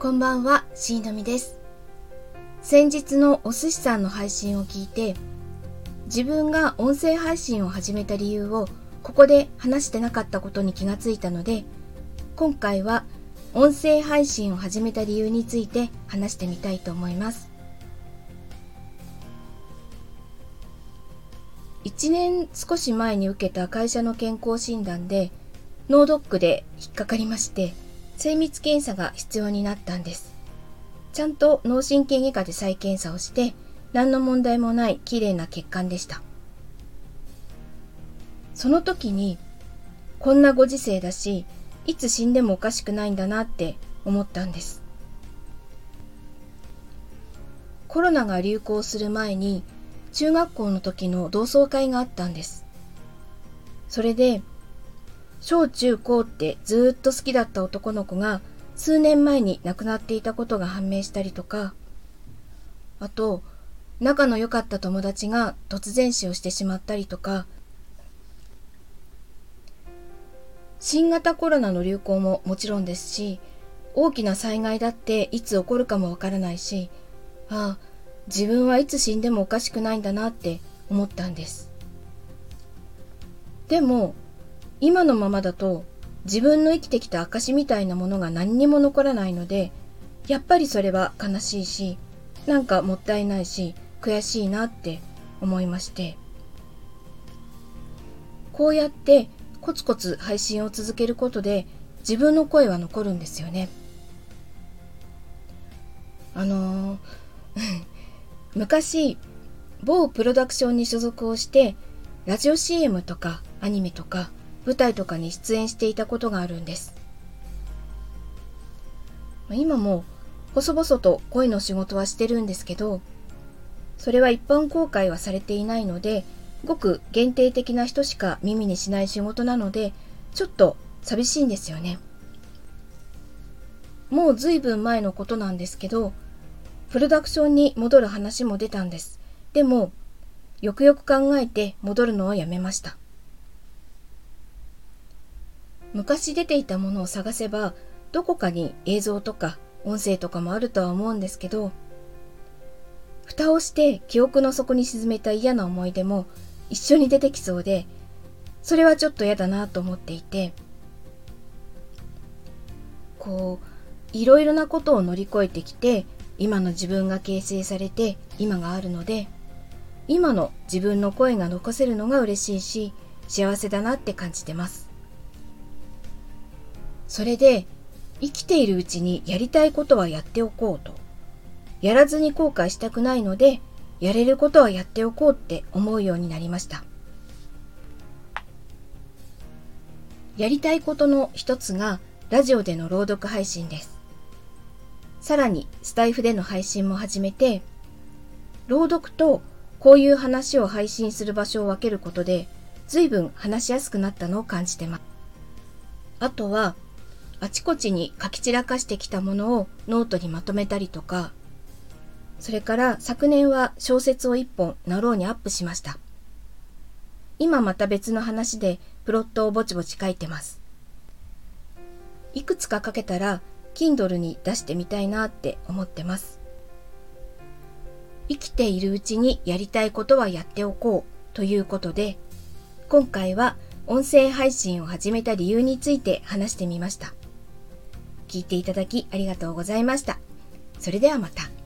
こんばんは、しーのみです。先日のお寿司さんの配信を聞いて、自分が音声配信を始めた理由をここで話してなかったことに気がついたので、今回は音声配信を始めた理由について話してみたいと思います。1年少し前に受けた会社の健康診断で脳ドックで引っかかりまして精密検査が必要になったんです。ちゃんと脳神経外科で再検査をして、何の問題もない綺麗な血管でした。その時に、こんなご時世だし、いつ死んでもおかしくないんだなって思ったんです。コロナが流行する前に、中学校の時の同窓会があったんです。それで、小中高ってずっと好きだった男の子が数年前に亡くなっていたことが判明したりとか、あと、仲の良かった友達が突然死をしてしまったりとか、新型コロナの流行ももちろんですし、大きな災害だっていつ起こるかもわからないし、ああ、自分はいつ死んでもおかしくないんだなって思ったんです。でも、今のままだと自分の生きてきた証みたいなものが何にも残らないのでやっぱりそれは悲しいしなんかもったいないし悔しいなって思いまして。こうやってコツコツ配信を続けることで自分の声は残るんですよね。あのー、昔某プロダクションに所属をしてラジオ CM とかアニメとか舞台とかに出演していたことがあるんです。今も細々と声の仕事はしてるんですけど、それは一般公開はされていないので、ごく限定的な人しか耳にしない仕事なので、ちょっと寂しいんですよね。もう随分前のことなんですけど、プロダクションに戻る話も出たんです。でも、よくよく考えて戻るのをやめました。昔出ていたものを探せば、どこかに映像とか音声とかもあるとは思うんですけど、蓋をして記憶の底に沈めた嫌な思い出も一緒に出てきそうで、それはちょっと嫌だなと思っていて、こう、いろいろなことを乗り越えてきて、今の自分が形成されて今があるので、今の自分の声が残せるのが嬉しいし、幸せだなって感じてます。それで生きているうちにやりたいことはやっておこうと。やらずに後悔したくないので、やれることはやっておこうって思うようになりました。やりたいことの一つがラジオでの朗読配信です。さらにスタイフでの配信も始めて、朗読とこういう話を配信する場所を分けることで、随分話しやすくなったのを感じてます。あとは、あちこちに書き散らかしてきたものをノートにまとめたりとか、それから昨年は小説を一本なろうにアップしました。今また別の話でプロットをぼちぼち書いてます。いくつか書けたら Kindle に出してみたいなって思ってます。生きているうちにやりたいことはやっておこうということで、今回は音声配信を始めた理由について話してみました。聞いていただきありがとうございました。それではまた。